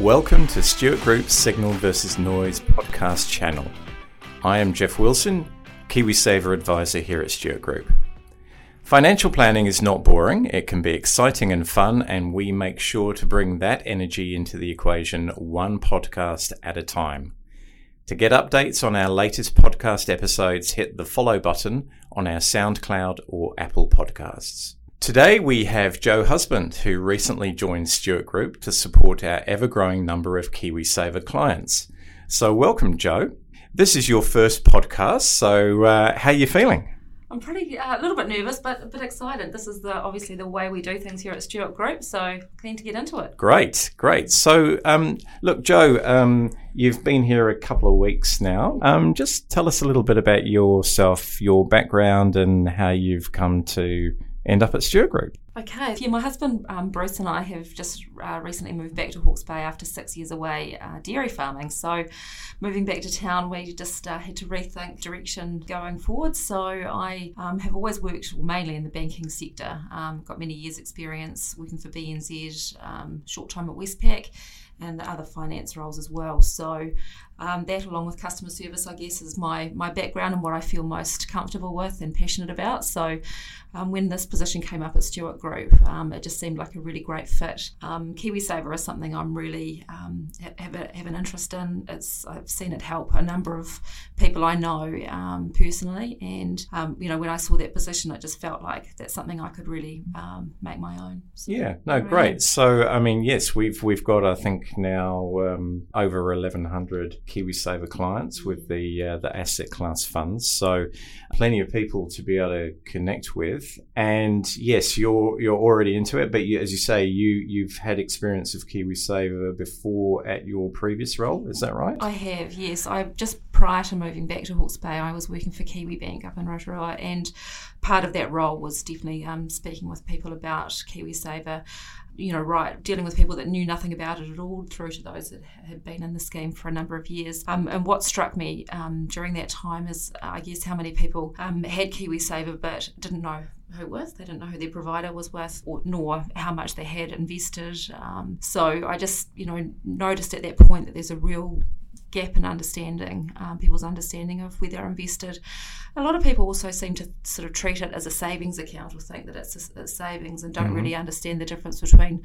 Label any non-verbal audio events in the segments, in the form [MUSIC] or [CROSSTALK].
Welcome to Stewart Group's Signal versus Noise podcast channel. I am Jeff Wilson, KiwiSaver advisor here at Stewart Group. Financial planning is not boring, it can be exciting and fun, and we make sure to bring that energy into the equation one podcast at a time. To get updates on our latest podcast episodes, hit the follow button on our SoundCloud or Apple podcasts. Today we have Jo Husband, who recently joined Stewart Group to support our ever growing number of KiwiSaver clients. So, welcome, Jo. This is your first podcast, so uh, how are you feeling? I'm pretty uh, a little bit nervous, but a bit excited. This is the obviously the way we do things here at Stewart Group, so keen to get into it. Great, great. So, um, look, Jo, um, you've been here a couple of weeks now. Um, just tell us a little bit about yourself, your background, and how you've come to end up at Stewart Group. Okay, yeah, my husband um, Bruce and I have just uh, recently moved back to Hawke's Bay after six years away uh, dairy farming. So, moving back to town, we just uh, had to rethink direction going forward. So, I um, have always worked mainly in the banking sector, um, got many years' experience working for BNZ, um, short time at Westpac and the other finance roles as well. So um, that, along with customer service, I guess, is my my background and what I feel most comfortable with and passionate about. So um, when this position came up at Stewart Group, um, it just seemed like a really great fit. Um, KiwiSaver is something I'm really um, have, a, have an interest in. It's I've seen it help a number of people I know um, personally, and you know when I saw that position, it just felt like that's something I could really make my own. So, yeah, no, great. So I mean, yes, we've we've got I think now over 1,100 KiwiSaver clients with the uh, the asset class funds. So plenty of people to be able to connect with. And yes, you're you're already into it, but you, as you say, you you've had experience of KiwiSaver before at your previous role. Is that right? I have. Yes, I just prior to moving back to Hawke's Bay, I was working for Kiwibank up in Rotorua, and part of that role was definitely um, speaking with people about KiwiSaver you know, right, dealing with people that knew nothing about it at all, through to those that had been in the scheme for a number of years. Um, and what struck me um, during that time is, uh, I guess, how many people um, had KiwiSaver but didn't know who it was. They didn't know who their provider was with, or, nor how much they had invested. Um, so I just, you know, noticed at that point that there's a real gap in understanding, um, people's understanding of where they're invested. A lot of people also seem to sort of treat it as a savings account or think that it's a, savings and don't mm-hmm. really understand the difference between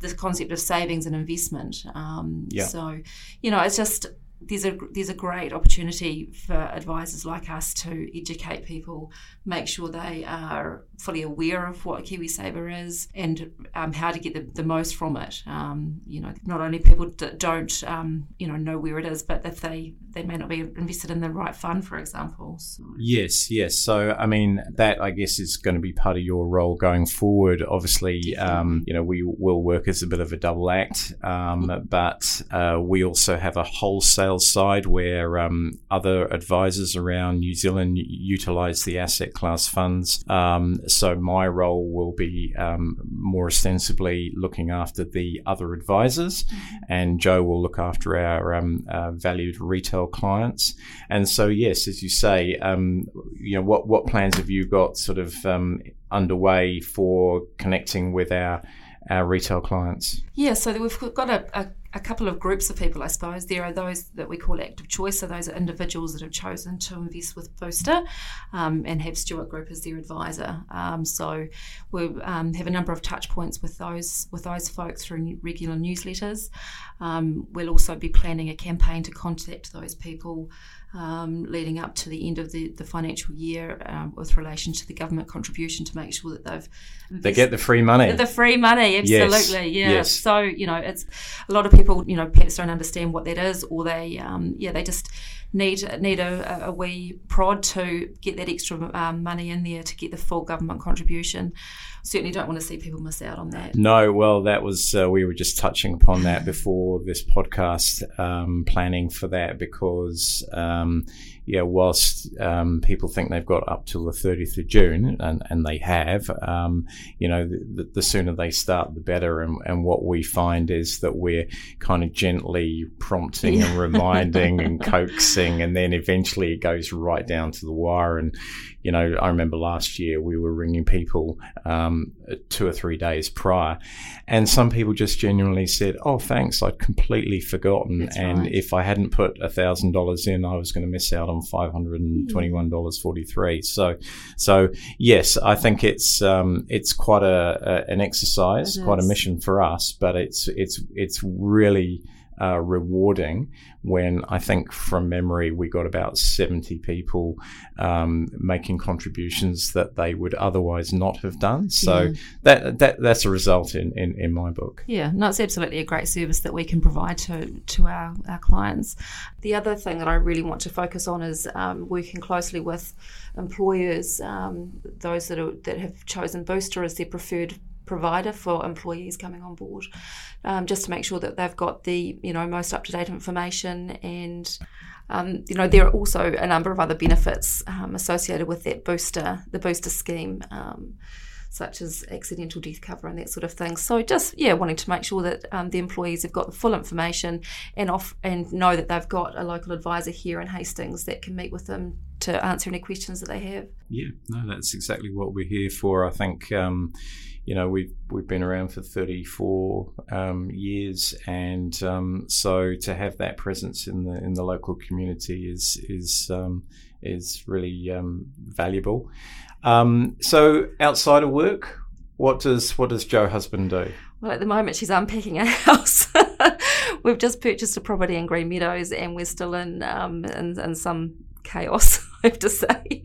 the concept of savings and investment. Um, yeah. So, you know, it's just there's a there's a great opportunity for advisors like us to educate people, make sure they are fully aware of what KiwiSaver is and um, how to get the, the most from it. Um, you know, not only people that don't um, you know know where it is, but if they they may not be invested in the right fund, for example. So. Yes, yes. So I mean that I guess is going to be part of your role going forward. Obviously, um, you know we will work as a bit of a double act, um, but uh, we also have a wholesale side where um, other advisors around New Zealand utilise the asset class funds. Um, so my role will be um, more ostensibly looking after the other advisors, mm-hmm. and Jo will look after our um, uh, valued retail clients. And so, yes, as you say, um, you know, what what plans have you got sort of um, underway for connecting with our our retail clients? Yeah, so we've got a, a, a, couple of groups of people, I suppose. There are those that we call active choice, so those are individuals that have chosen to invest with Booster um, and have Stewart Group as their advisor. Um, so we um, have a number of touch points with those with those folks through regular newsletters. Um, we'll also be planning a campaign to contact those people um, leading up to the end of the, the financial year um, with relation to the government contribution to make sure that they've they get the free money the free money absolutely yes. yeah yes. so you know it's a lot of people you know perhaps don't understand what that is or they um, yeah they just need need a, a, wee prod to get that extra um, money in there to get the full government contribution certainly don't want to see people miss out on that. No, well, that was uh, we were just touching upon that before this podcast, um, planning for that because um, yeah, whilst um, people think they've got up till the 30th of June, and, and they have, um, you know, the, the, sooner they start, the better. And, and, what we find is that we're kind of gently prompting and reminding and [LAUGHS] coaxing, and then eventually it goes right down to the wire. And, you know, I remember last year we were ringing people um, two or three days prior. And some people just genuinely said, "Oh, thanks, I'd completely forgotten." That's and right. if I hadn't put a thousand dollars in, I was going to miss out on five hundred and twenty-one dollars forty-three. So, so yes, I think it's um, it's quite a, a an exercise, It quite a mission for us, but it's it's it's really uh, rewarding when I think from memory we got about 70 people um, making contributions that they would otherwise not have done. So Yeah. that, that that's a result in, in, in my book. Yeah, no, it's absolutely a great service that we can provide to to our, our clients. The other thing that I really want to focus on is um, working closely with employers, um, those that are, that have chosen Booster as their preferred provider for employees coming on board, um, just to make sure that they've got the you know most up to date information and. Um, you know there are also a number of other benefits um, associated with that booster, the booster scheme. Um, such as accidental death cover and that sort of thing. So just yeah, wanting to make sure that um, the employees have got the full information and off and know that they've got a local advisor here in Hastings that can meet with them to answer any questions that they have. Yeah, no, that's exactly what we're here for. I think, um, you know, we've we've been around for 34 um, years, and um, so to have that presence in the in the local community is is um, is really um, valuable. Um, so outside of work, what does what does Jo husband do? Well, at the moment, she's unpacking a [LAUGHS] house. We've just purchased a property in Greenmeadows, and we're still in um, in, in some chaos, [LAUGHS] have to say.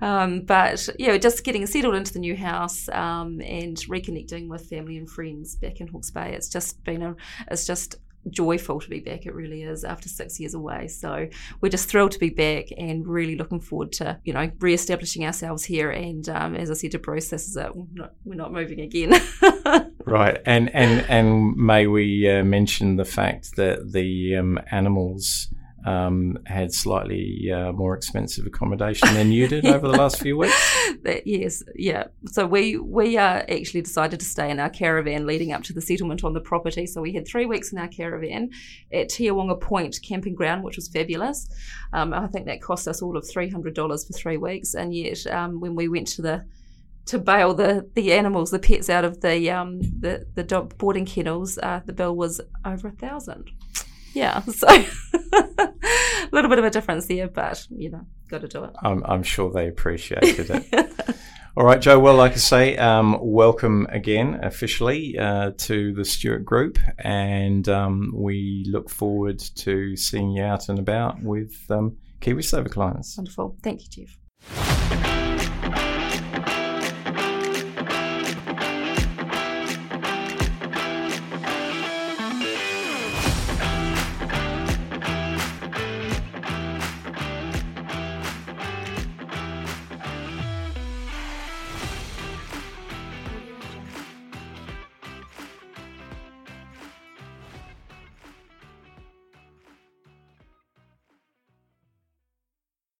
Um, but yeah, just getting settled into the new house um, and reconnecting with family and friends back in Hawke's Bay. It's just been a, it's just joyful to be back. It really is after six years away. So we're just thrilled to be back and really looking forward to you know re-establishing ourselves here. And um, as I said to Bruce, this is it. We're not, we're not moving again. [LAUGHS] Right, and and and may we uh, mention the fact that the um, animals um, had slightly uh, more expensive accommodation than you did over the last few weeks. [LAUGHS] Yes, yeah. So we we uh, actually decided to stay in our caravan leading up to the settlement on the property. So we had three weeks in our caravan at Te Awanga Point camping ground, which was fabulous. Um, I think that cost us all of three hundred dollars for three weeks, and yet um, when we went to the to bail the, the animals, the pets out of the um, the the boarding kennels, uh, the bill was over a thousand. Yeah, [LAUGHS] so [LAUGHS] little bit of a difference there, but you know, got to do it. I'm, I'm sure they appreciated it. [LAUGHS] All right, Jo. Well, like I say, um, welcome again officially uh, to the Stewart Group, and um, we look forward to seeing you out and about with um, KiwiSaver clients. Wonderful. Thank you, Jeff.